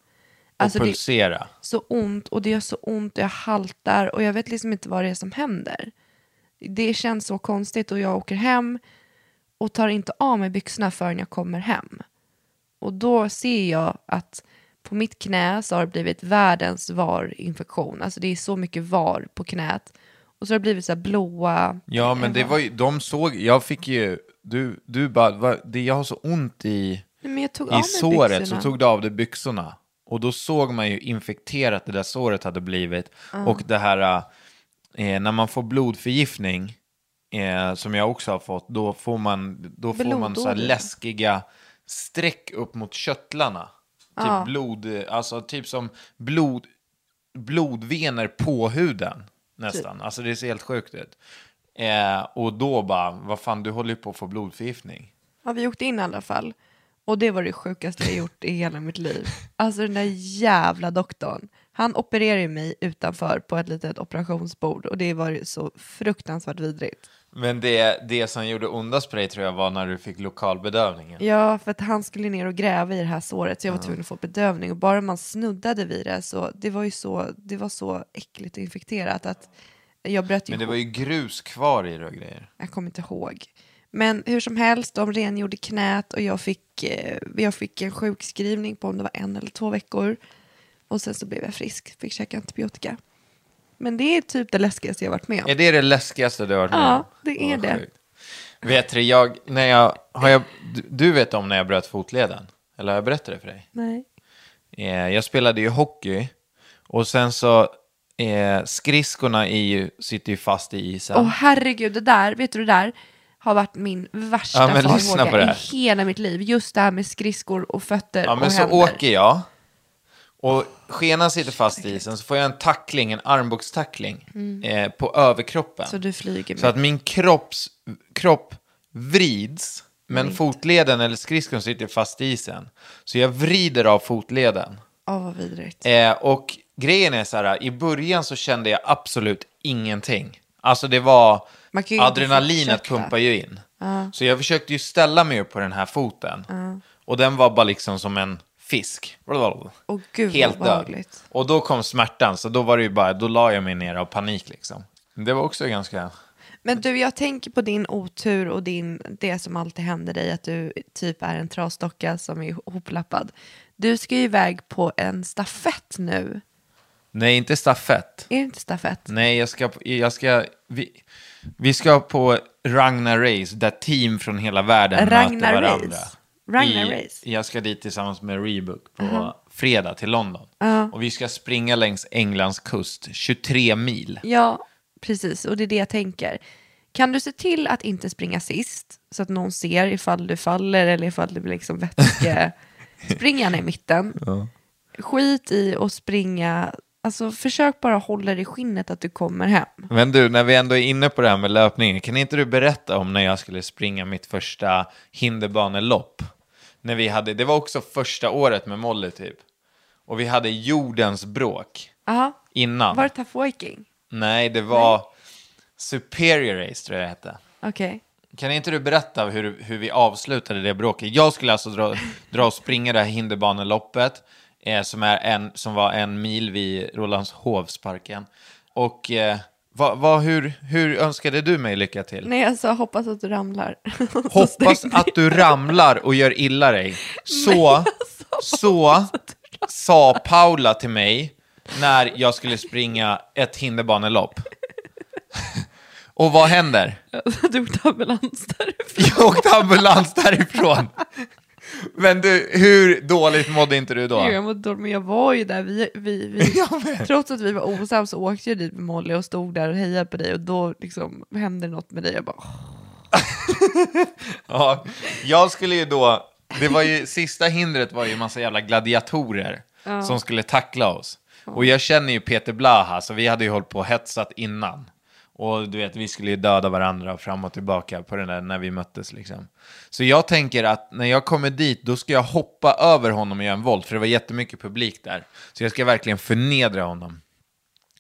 Alltså och det, pulsera. så ont och det gör så ont och jag haltar och jag vet liksom inte vad det är som händer. Det känns så konstigt och jag åker hem och tar inte av mig byxorna förrän jag kommer hem. Och då ser jag att på mitt knä så har det blivit världens VAR-infektion. Alltså det är så mycket VAR på knät. Och så har det blivit så här blåa... Ja, men det var ju, de såg, jag fick ju, du, du bara, va, det, jag har så ont i, Nej, i såret byxorna. så tog du av dig byxorna. Och då såg man ju infekterat det där såret hade blivit. Och det här, eh, när man får blodförgiftning, eh, som jag också har fått, då får man, då får man så läskiga streck upp mot köttlarna. Typ blod, eh, alltså typ som blod, blodvener på huden nästan. Alltså det ser helt sjukt ut. Eh, och då bara, vad fan, du håller ju på att få blodförgiftning. Ja, vi åkte in i alla fall. Och det var det sjukaste jag gjort i hela mitt liv. Alltså den där jävla doktorn. Han opererade ju mig utanför på ett litet operationsbord och det var ju så fruktansvärt vidrigt. Men det, det som gjorde ondast på dig tror jag var när du fick lokalbedövningen. Ja, för att han skulle ner och gräva i det här såret så jag var tvungen att få bedövning och bara man snuddade vid det så det var ju så, det var så äckligt och infekterat att jag bröt Men det ihop. var ju grus kvar i det och grejer. Jag kommer inte ihåg. Men hur som helst, de rengjorde knät och jag fick, eh, jag fick en sjukskrivning på om det var en eller två veckor. Och sen så blev jag frisk, fick käka antibiotika. Men det är typ det läskigaste jag varit med om. Är det det läskigaste du har varit med Ja, om? det är det. sjukt. Vet du, jag, när jag, har jag, du- vet om när jag bröt fotleden? Eller har jag berättat det för dig? Nej. Eh, jag spelade ju hockey och sen så eh, skridskorna är ju, sitter ju fast i isen. Åh herregud, det där, vet du det där har varit min värsta Ja, men farhåga i hela mitt liv. Just det här med skridskor och fötter ja, men och så händer. åker jag och skenan sitter fast i isen så får jag en tackling, en armbågstackling eh, på överkroppen. Mm. Så du flyger med. Så att min kropps, kropp vrids, men Mm. fotleden eller skridskon sitter fast i isen. Så jag vrider av fotleden. Åh vad vidrigt. Eh, och grejen är så här, i början så kände jag absolut ingenting. Alltså det var, ju adrenalinet pumpar ju in. Så jag försökte ju ställa mig upp på den här foten. Och den var bara liksom som en fisk. Åh gud Helt död. Och då kom smärtan, så då var det ju bara, då la jag mig ner av panik liksom. Det var också ganska... Men du, jag tänker på din otur och din, det som alltid händer dig, att du typ är en trasdocka som är hoplappad. Du ska ju iväg på en stafett nu. Nej, inte stafett. Är det inte stafett? Nej, jag ska, jag ska, vi, vi ska på Ragnar Race, där team från hela världen Ragnar möter varandra. Race? Ragnar I, Race? Jag ska dit tillsammans med Reebok på fredag till London. Och vi ska springa längs Englands kust, 23 mil. Ja, precis. Och det är det jag tänker. Kan du se till att inte springa sist, så att någon ser ifall du faller eller ifall du blir liksom vätske... Spring gärna *laughs* i mitten. Skit i att springa... Alltså försök bara hålla dig i skinnet att du kommer hem. Men du, när vi ändå är inne på det här med löpningen, kan inte du berätta om när jag skulle springa mitt första hinderbanelopp? När vi hade, det var också första året med Molly typ. Och vi hade jordens bråk Aha. innan. Var det tough waking? Nej, det var Superior Race tror jag det hette. Okej. Kan inte du berätta hur, hur vi avslutade det bråket? Jag skulle alltså dra, dra och springa det här hinderbaneloppet eh, som, är en, som var en mil vid Rålambshovsparken. Och eh, vad, vad, hur, hur önskade du mig lycka till? Nej, jag sa hoppas att du ramlar. *laughs* Hoppas att du ramlar och gör illa dig. Så, så sa Paula till mig när jag skulle springa ett hinderbanelopp. *laughs* Och vad händer? du åkte ambulans därifrån. Jag åkte ambulans därifrån. *laughs* Men du, hur dåligt mådde inte du då? Jo, Jag, mådde dåligt, men jag var ju där, vi, vi, vi, *laughs* trots att vi var osams så åkte jag dit med Molly och stod där och hejade på dig och då liksom hände något med dig. Jag bara. Ja, jag skulle ju då, det var ju, sista hindret var ju en massa jävla gladiatorer som skulle tackla oss. Och jag känner ju Peter Blaha, så vi hade ju hållit på och hetsat innan. Och du vet, vi skulle ju döda varandra fram och tillbaka på den där när vi möttes liksom. Så jag tänker att när jag kommer dit, då ska jag hoppa över honom och göra en volt, för det var jättemycket publik där. Så jag ska verkligen förnedra honom.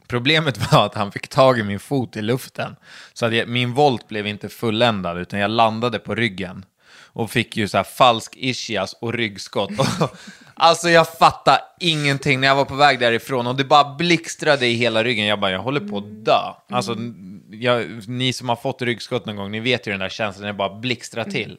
Problemet *laughs* var att han fick tag i min fot i luften. Så att jag, min volt blev inte fulländad, utan jag landade på ryggen. Och fick ju så här falsk ischias och ryggskott. *laughs* Alltså jag fattar ingenting när jag var på väg därifrån. Och det bara blixtrade i hela ryggen. Jag bara, jag håller på att dö. Alltså, jag, ni som har fått ryggskott någon gång, ni vet ju den där känslan när det bara blixtrar till.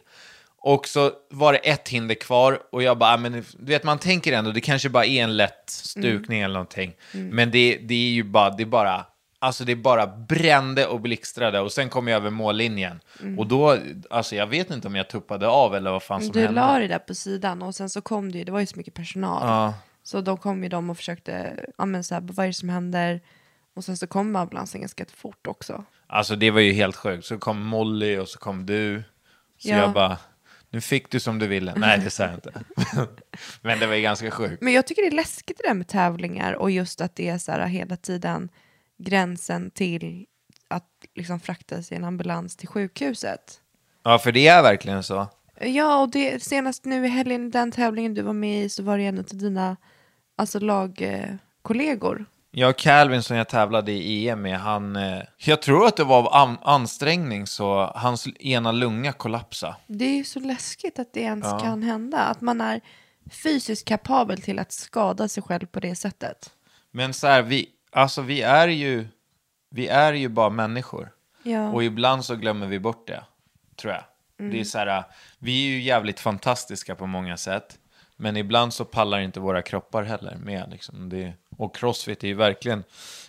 Och så var det ett hinder kvar och jag bara, ah, men du vet man tänker ändå, det kanske bara är en lätt stukning eller någonting. Men det, det är ju bara, det är bara, alltså det är bara brände och blixtrade och sen kom jag över mållinjen. Och då, alltså jag vet inte om jag tuppade av eller vad fan som du hände. la dig där på sidan och sen så kom det ju, det var ju så mycket personal. Ja. Så då kom ju de och försökte, ja men så här, vad är det som händer? Och sen så kom ambulansen ganska fort också. Alltså det var ju helt sjukt. Så kom Molly och så kom du. Så Ja. jag bara, nu fick du som du ville. Nej, det sa jag inte. *laughs* Men det var ju ganska sjukt. Men jag tycker det är läskigt det där med tävlingar och just att det är så här hela tiden gränsen till att liksom fraktas i en ambulans till sjukhuset. Ja, för det är verkligen så. Ja, och det, senast nu i helgen, den tävlingen du var med i, så var det en av dina alltså, lagkollegor. Ja, Calvin som jag tävlade i EM med, han... Eh, jag tror att det var av an ansträngning så hans ena lunga kollapsade. Det är ju så läskigt att det ens kan hända. Att man är fysiskt kapabel till att skada sig själv på det sättet. Men så här, vi, alltså vi är ju, vi är ju bara människor. Ja. Och ibland så glömmer vi bort det, tror jag. Det är så här, vi är ju jävligt fantastiska på många sätt. Men ibland så pallar inte våra kroppar heller med. Liksom. Det, och crossfit är ju verkligen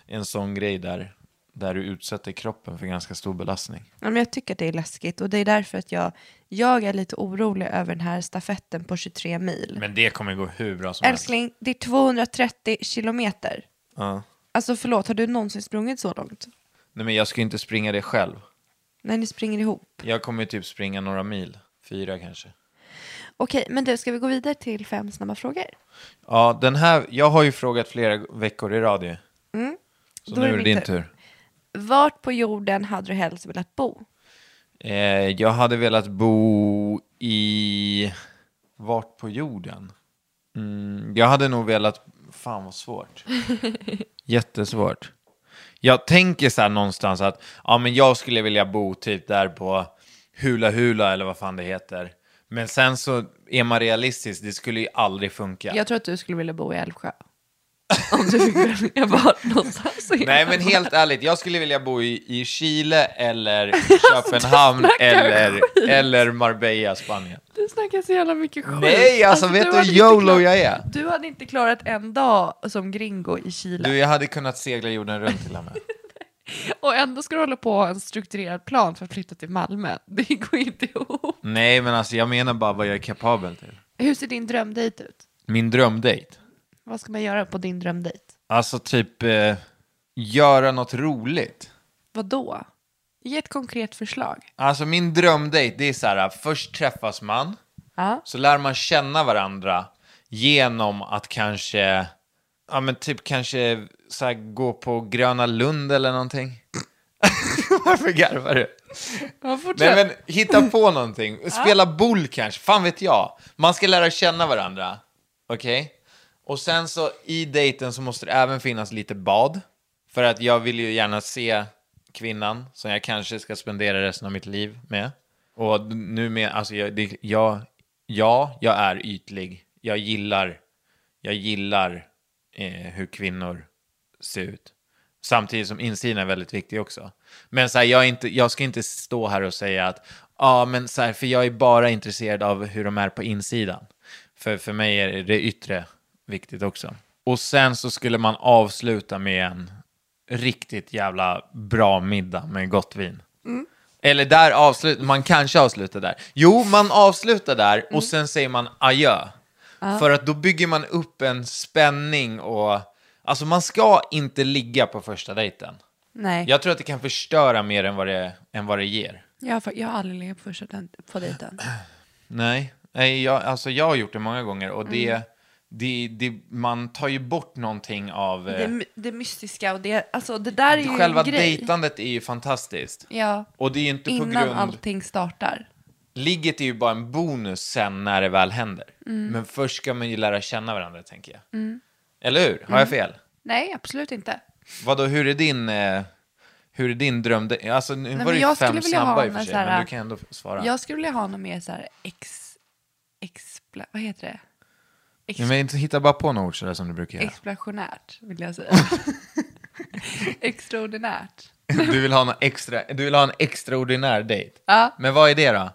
en sån grej där, där du utsätter kroppen för ganska stor belastning. Ja, men jag tycker att det är läskigt och det är därför att jag, jag är lite orolig över den här stafetten på 23 mil. Men det kommer gå hur bra som helst. Älskling, det är 230 kilometer. Ja. Alltså förlåt, har du någonsin sprungit så långt? Nej men jag ska inte springa det själv. När ni springer ihop? Jag kommer typ springa några mil. Fyra kanske. Okej, men du, ska vi gå vidare till fem snabba frågor? Ja, den här, jag har ju frågat flera veckor i radio. Så Mm. Då nu är är det min din tur. tur. Vart på jorden hade du helst velat bo? Eh, jag hade velat bo i... Vart på jorden? Mm, jag hade nog velat... Fan vad svårt. *laughs* Jättesvårt. Jag tänker så här någonstans att ja, men jag skulle vilja bo typ där på Hula Hula eller vad fan det heter. Men sen så är man realistisk, det skulle ju aldrig funka. Jag tror att du skulle vilja bo i Älvsjö. *laughs* Om du fick välja vart någonstans Nej men helt ärligt, jag skulle vilja bo i, i Chile eller *laughs* Köpenhamn eller, skit. eller Marbella, Spanien. Du snackar så jävla mycket skit. Nej, alltså, vet du hur YOLO jag är? Du hade inte klarat en dag som gringo i Chile. Du, jag hade kunnat segla jorden runt till och med. *laughs* Och ändå ska du hålla på en strukturerad plan för att flytta till Malmö. Det går inte ihop. Nej, men alltså jag menar bara vad jag är kapabel till. Hur ser din drömdejt ut? Min drömdate? Vad ska man göra på din drömdejt? Alltså typ eh, göra något roligt. Vad då? Ge ett konkret förslag. Alltså min drömdate, det är så här, först träffas man, Ja. så lär man känna varandra genom att kanske, ja men typ kanske så här, gå på Gröna Lund eller någonting. *laughs* Varför garvar du? Ja, fortsätt. Nej men hitta på någonting. *laughs* Spela boll kanske, fan vet jag. Man ska lära känna varandra. Okej? Och sen så i dejten så måste det även finnas lite bad. För att jag vill ju gärna se kvinnan som jag kanske ska spendera resten av mitt liv med. Och nu med, alltså jag, det, jag, ja, jag är ytlig. Jag gillar, jag gillar eh, hur kvinnor ser ut. Samtidigt som insidan är väldigt viktig också. Men så här, jag, inte, jag ska inte stå här och säga att, ja men så här, för jag är bara intresserad av hur de är på insidan. För, för mig är det yttre viktigt också. Och sen så skulle man avsluta med en riktigt jävla bra middag med gott vin. Eller där avslutar, man kanske avslutar där. Jo, man avslutar där och sen säger man adjö. För att då bygger man upp en spänning och... Alltså man ska inte ligga på första dejten. Nej, jag, tror att det kan förstöra mer än vad det, än vad det ger. jag, jag har aldrig legat på första på dejten. *clears throat* Nej, Nej jag, alltså jag har gjort det många gånger och det, Mm. Det, det, man tar ju bort någonting av... eh, Det, det mystiska och det, alltså det där är ju Själva dejtandet är ju fantastiskt. Ja, Och det är ju inte på innan grund... allting startar. Ligget är ju bara en bonus sen när det väl händer. Mm. Men först ska man ju lära känna varandra, tänker jag. Eller hur? Har jag fel? Nej, absolut inte. Vadå, hur är din, eh, hur är din dröm? Alltså, nu men var det ju fem snabba i och för sig, här- men du kan ändå svara. Jag skulle vilja ha något mer så här ex... Expla, vad heter det? Ex, Ja, men inte hitta bara på något ord sådär som du brukar göra. Explosionärt, vill jag säga. *laughs* Extraordinärt. Du vill ha, något extra, du vill ha en extraordinär dejt. Ja. Men vad är det då?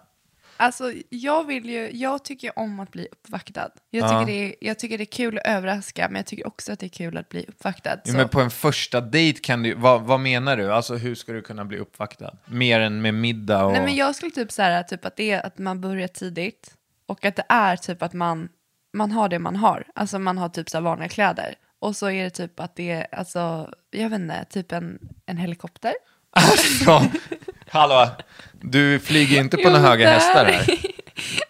Alltså, jag vill ju, jag tycker om att bli uppvaktad. Jag Ja. tycker, det är, jag tycker det är kul att överraska, men jag tycker också att det är kul att bli uppvaktad. Ja, men på en första dejt kan du vad, vad menar du? Alltså hur ska du kunna bli uppvaktad? Mer än med middag och... Nej, men jag skulle typ här, typ att det är att man börjar tidigt och att det är typ att man, man har det man har. Alltså man har typ så vanliga kläder. Och så är det typ att det är, alltså, jag vet inte, typ en, en helikopter. Alltså, hallå, du flyger inte på Jo, några höga hästar här här. är-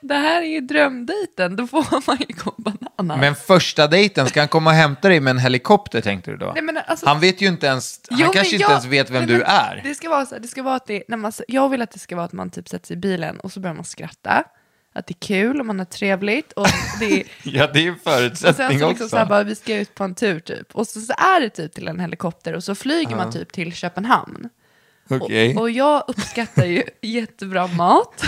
Det här är ju drömdejten, då får man ju gå bananas. Men första dejten, ska han komma och hämta dig med en helikopter tänkte du då? Nej, men alltså- han vet ju inte ens, han Jo, men kanske inte jag- ens vet vem nej, du är. Det ska vara så här, det ska vara att det, när man, jag vill att det ska vara att man typ sätter sig i bilen och så börjar man skratta. Att det är kul och man har trevligt. Och, *laughs* det är, Ja, det är en och sen förutsättning så också. liksom så här, bara, vi ska ut på en tur typ. Och så, så är det typ till en helikopter och så flyger man typ till Köpenhamn. Okej. Och, och jag uppskattar ju *laughs* jättebra mat.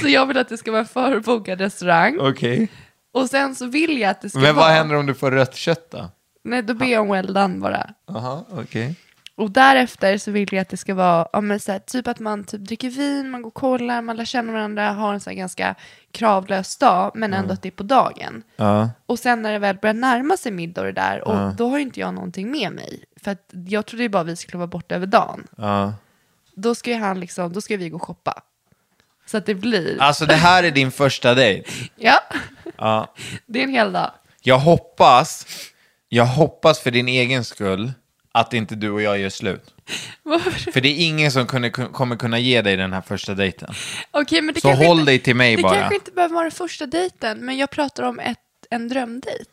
så jag vill att det ska vara en förbokad restaurang. Okej. Och sen så vill jag att det ska Men vara... vad händer om du får rött kött då? Nej, då ber jag om well done bara. Jaha, okej. Och därefter så vill jag att det ska vara, ja, men så här, typ att man typ dricker vin, man går och kollar, man lär känna varandra, har en så här ganska kravlös dag, men ändå att det är på dagen. Ja. Och sen när det väl börjar närma sig middag och det där, och då har ju inte jag någonting med mig. För att jag trodde ju bara vi skulle vara borta över dagen. Ja. Då ska ju han liksom, då ska vi gå och shoppa. Så att det blir, Alltså det här är din första dejt. *laughs* ja, Ja. det är en hel dag. Jag hoppas, jag hoppas för din egen skull att inte du och jag gör slut. Varför? För det är ingen som kunde, kommer kunna ge dig den här första dejten. Okej, men det Så håll inte, dig till mig det bara. kanske inte behöver vara första dejten, men jag pratar om ett, en drömdejt.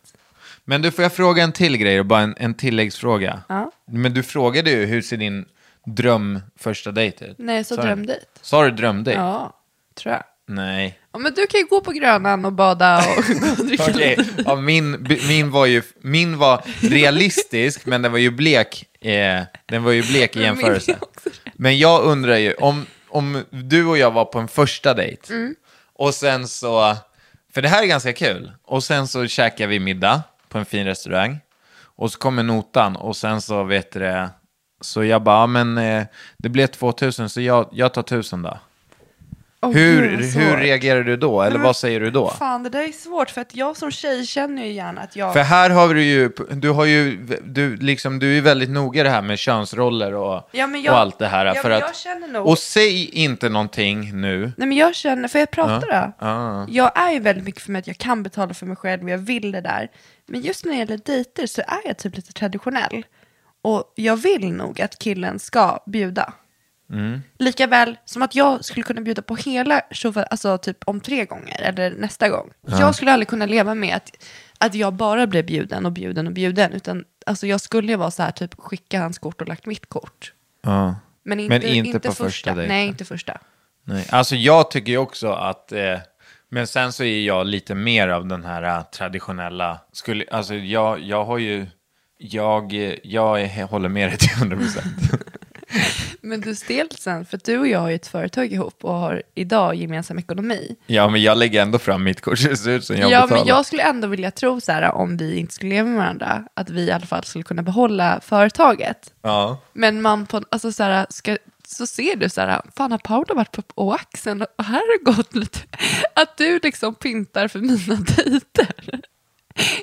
Men du, får jag fråga en till grej och bara en, en tilläggsfråga? Ja. Men du frågade ju hur ser din dröm första dejt ut? Nej, så Sa drömdejt. Sa du drömdejt? Ja, tror jag. Nej. Ja, men du kan ju gå på Grönan och bada och, gå och dricka *laughs* Okej, lite. ja, min, min var ju min var realistisk, men den var ju blek, eh, den var ju blek i jämförelse. Men jag undrar ju, om, om du och jag var på en första dejt, Mm. och sen så, för det här är ganska kul, och sen så käkar vi middag på en fin restaurang, och så kommer notan, och sen så vet du det, så jag bara, ja, men eh, det blev 2000, så jag, jag tar 1000 då. Åh, Hur, hur reagerar du då, eller men- vad säger du då? Fan, det där är svårt för att jag som tjej känner ju gärna att jag... För här har du ju, du har ju, du, liksom, du är väldigt noga det här med könsroller och, Ja, jag- och allt det här. ja, för att, jag känner nog- Och säg inte någonting nu. Nej men jag känner, får jag prata då? Ja. Jag är ju väldigt mycket för mig att jag kan betala för mig själv och jag vill det där. Men just när det gäller dejter så är jag typ lite traditionell. Och jag vill nog att killen ska bjuda. Mm. Lika väl som att jag skulle kunna bjuda på hela showen, alltså typ om tre gånger eller nästa gång. Jag skulle aldrig kunna leva med att, att jag bara blev bjuden och bjuden och bjuden. Utan alltså jag skulle ju vara så här, typ skicka hans kort och lagt mitt kort. Ja. Men inte, Men inte på första. första dejten. Nej, inte första. Nej. Alltså jag tycker ju också att, eh, men sen så är jag lite mer av den här eh, traditionella, skulle, alltså jag, jag har ju, jag, jag är, håller med dig till 100 procent. *laughs* *laughs* Men du stelsen, för du och jag har ju ett företag ihop och har idag gemensam ekonomi. ja, men jag lägger ändå fram mitt kort det ser ut som jag ja, betalar. men jag skulle ändå vilja tro så här, om vi inte skulle leva med varandra, att vi i alla fall skulle kunna behålla företaget. Ja. Men man på, alltså så här, ska, så ser du så här, fan har Paula varit på Oaxen och här har det gått lite, att du liksom pyntar för mina dejter.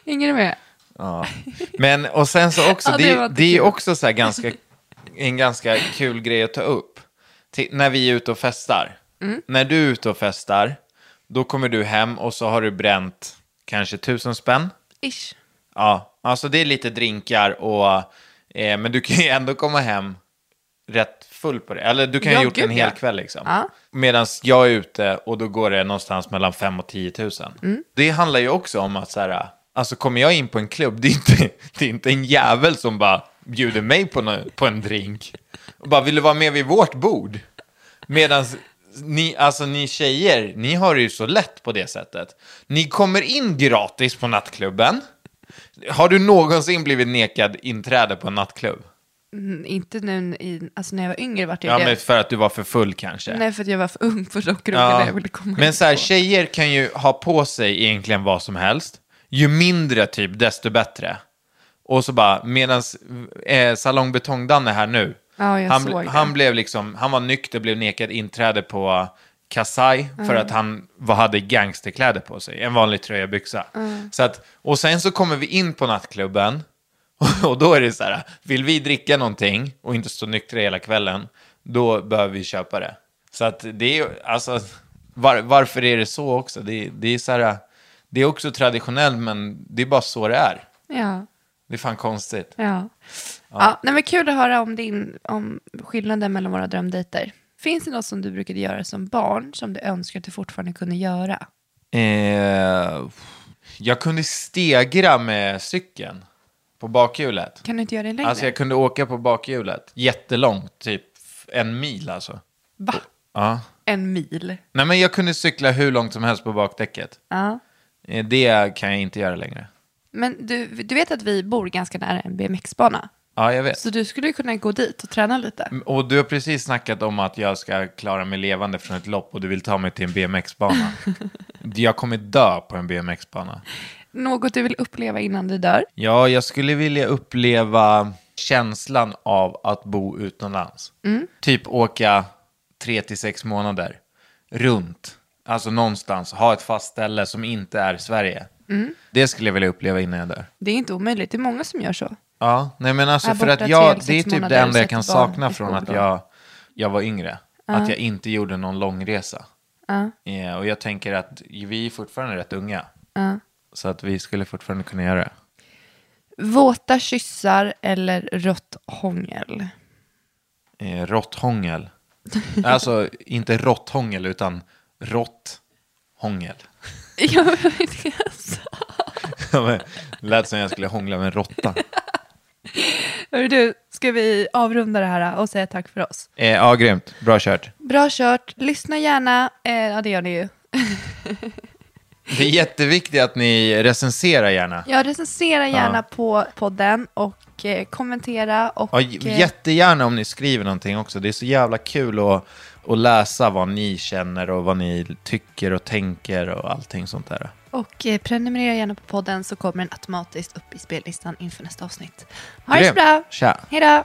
Hänger du med? Ja. Men och sen så också, Ja, det det, det, är också så här ganska, en ganska kul grej att ta upp. Till, när vi är ute och festar. Mm. När du är ute och festar, då kommer du hem och så har du bränt kanske tusen spänn. Ish. Ja, alltså det är lite drinkar och, eh, men du kan ju ändå komma hem rätt full på det. Eller du kan ju ha gjort gud, en hel ja. kväll liksom. Ja. Medan jag är ute och då går det någonstans mellan 5 och 10 000. Mm. Det handlar ju också om att så här, alltså kommer jag in på en klubb, det är inte, *laughs* det är inte en jävel som bara bjuder mig på, nå- på en drink. Och bara, vill du vara med vid vårt bord? Medan ni, alltså ni tjejer, ni har det ju så lätt på det sättet. Ni kommer in gratis på nattklubben. Har du någonsin blivit nekad inträde på en nattklubb? Mm, inte nu, i, alltså när jag var yngre vart jag Ja, det. men för att du var för full kanske. Nej, för att jag var för ung för de krogarna jag ville komma Men så här, på. tjejer kan ju ha på sig egentligen vad som helst. Ju mindre typ, desto bättre. Och så bara, medan eh, Salong Betong-Dan är här nu. Ja, han, han blev liksom, han var nykter, blev nekad inträde på Kasai för att han var, hade gangsterkläder på sig. En vanlig tröja och byxa. Så att, och sen så kommer vi in på nattklubben *laughs* och då är det så här, vill vi dricka någonting och inte stå nyktra hela kvällen, då behöver vi köpa det. Så att det är alltså, var, varför är det så också? Det, det är så här, det är också traditionellt, men det är bara så det är. Ja. Det är fan konstigt. Ja. Ja. nej, men kul att höra om, din, om skillnaden mellan våra drömdejter. Finns det något som du brukade göra som barn som du önskar att du fortfarande kunde göra? Eh, jag kunde stegra med cykeln på bakhjulet. Kan du inte göra det längre? Alltså jag kunde åka på bakhjulet jättelångt, typ en mil alltså. Va? Ja. en mil. Nej, men jag kunde cykla hur långt som helst på bakdäcket. Ja. Eh, Det kan jag inte göra längre. Men du, du vet att vi bor ganska nära en BMX-bana. Ja, jag vet. Så du skulle kunna gå dit och träna lite. Och du har precis snackat om att jag ska klara mig levande från ett lopp och du vill ta mig till en BMX-bana. *laughs* jag kommer dö på en BMX-bana. Något du vill uppleva innan du dör. Ja, jag skulle vilja uppleva känslan av att bo utomlands. Typ åka tre till sex månader runt. Alltså någonstans, ha ett fast ställe som inte är Sverige. Det skulle jag vilja uppleva innan jag dör. Det är inte omöjligt, det är många som gör så. Ja, nej men alltså för att jag, det är typ det enda jag kan sakna från att jag, jag var yngre. Att jag inte gjorde någon långresa. Ja. Ja, och jag tänker att vi är fortfarande rätt unga. Så att vi skulle fortfarande kunna göra det. Våta kyssar eller rött hångel. Eh, råtthångel. *laughs* alltså inte råtthångel utan råtthångel. *laughs* Jag vet inte. Men Lät som jag skulle hångla med en råtta. Hörru du, ska vi avrunda det här och säga tack för oss? Eh, ja, grymt. Bra kört. Bra kört, lyssna gärna. Eh, ja, det gör ni ju. Det är jätteviktigt att ni recenserar gärna. Ja, recensera gärna Ja. på podden och eh, kommentera. Och, Ja, eh, jättegärna om ni skriver någonting också. Det är så jävla kul att, att läsa vad ni känner och vad ni tycker och tänker och allting sånt där. och eh, prenumerera gärna på podden så kommer den automatiskt upp i spellistan inför nästa avsnitt. Ha det så bra! Tja! Hej då!